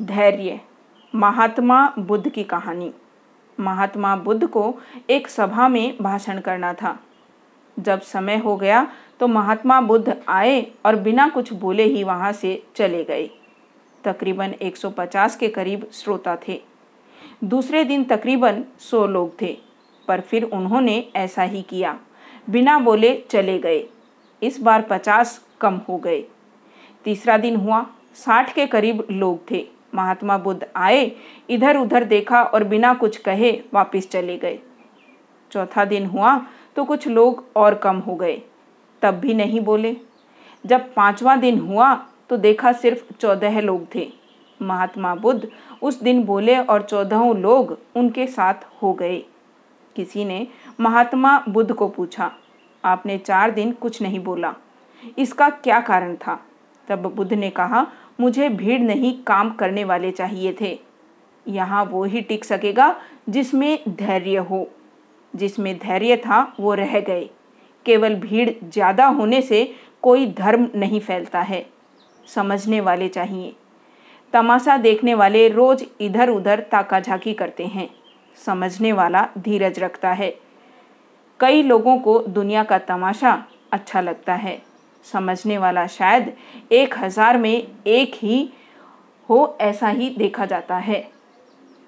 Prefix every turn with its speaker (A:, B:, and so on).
A: धैर्य। महात्मा बुद्ध की कहानी। महात्मा बुद्ध को एक सभा में भाषण करना था। जब समय हो गया तो महात्मा बुद्ध आए और बिना कुछ बोले ही वहाँ से चले गए। तकरीबन 150 के करीब श्रोता थे। दूसरे दिन तकरीबन 100 लोग थे, पर फिर उन्होंने ऐसा ही किया। बिना बोले चले गए। इस बार 50 कम हो गए। तीसरा दिन हुआ 60 के करीब लोग थे। महात्मा बुद्ध आए इधर उधर देखा और बिना कुछ कहे वापस चले गए। चौथा दिन हुआ तो कुछ लोग और कम हो गए, तब भी नहीं बोले। जब पांचवा दिन हुआ तो देखा सिर्फ़ चौदह लोग थे। महात्मा बुद्ध उस दिन बोले और चौदहों लोग उनके साथ हो गए। किसी ने महात्मा बुद्ध को पूछा, आपने चार दिन कुछ नहीं बोला, इसका क्या कारण था? तब बुद्ध ने कहा, मुझे भीड़ नहीं, काम करने वाले चाहिए थे। यहाँ वो ही टिक सकेगा जिसमें धैर्य हो। जिसमें धैर्य था, वो रह गए। केवल भीड़ ज़्यादा होने से कोई धर्म नहीं फैलता है। समझने वाले चाहिए। तमाशा देखने वाले रोज इधर उधर ताका झाकी करते हैं। समझने वाला धीरज रखता है। कई लोगों को दुनिया का तमाशा अच्छा लगता है। समझने वाला शायद एक हज़ार में एक ही हो ऐसा ही देखा जाता है।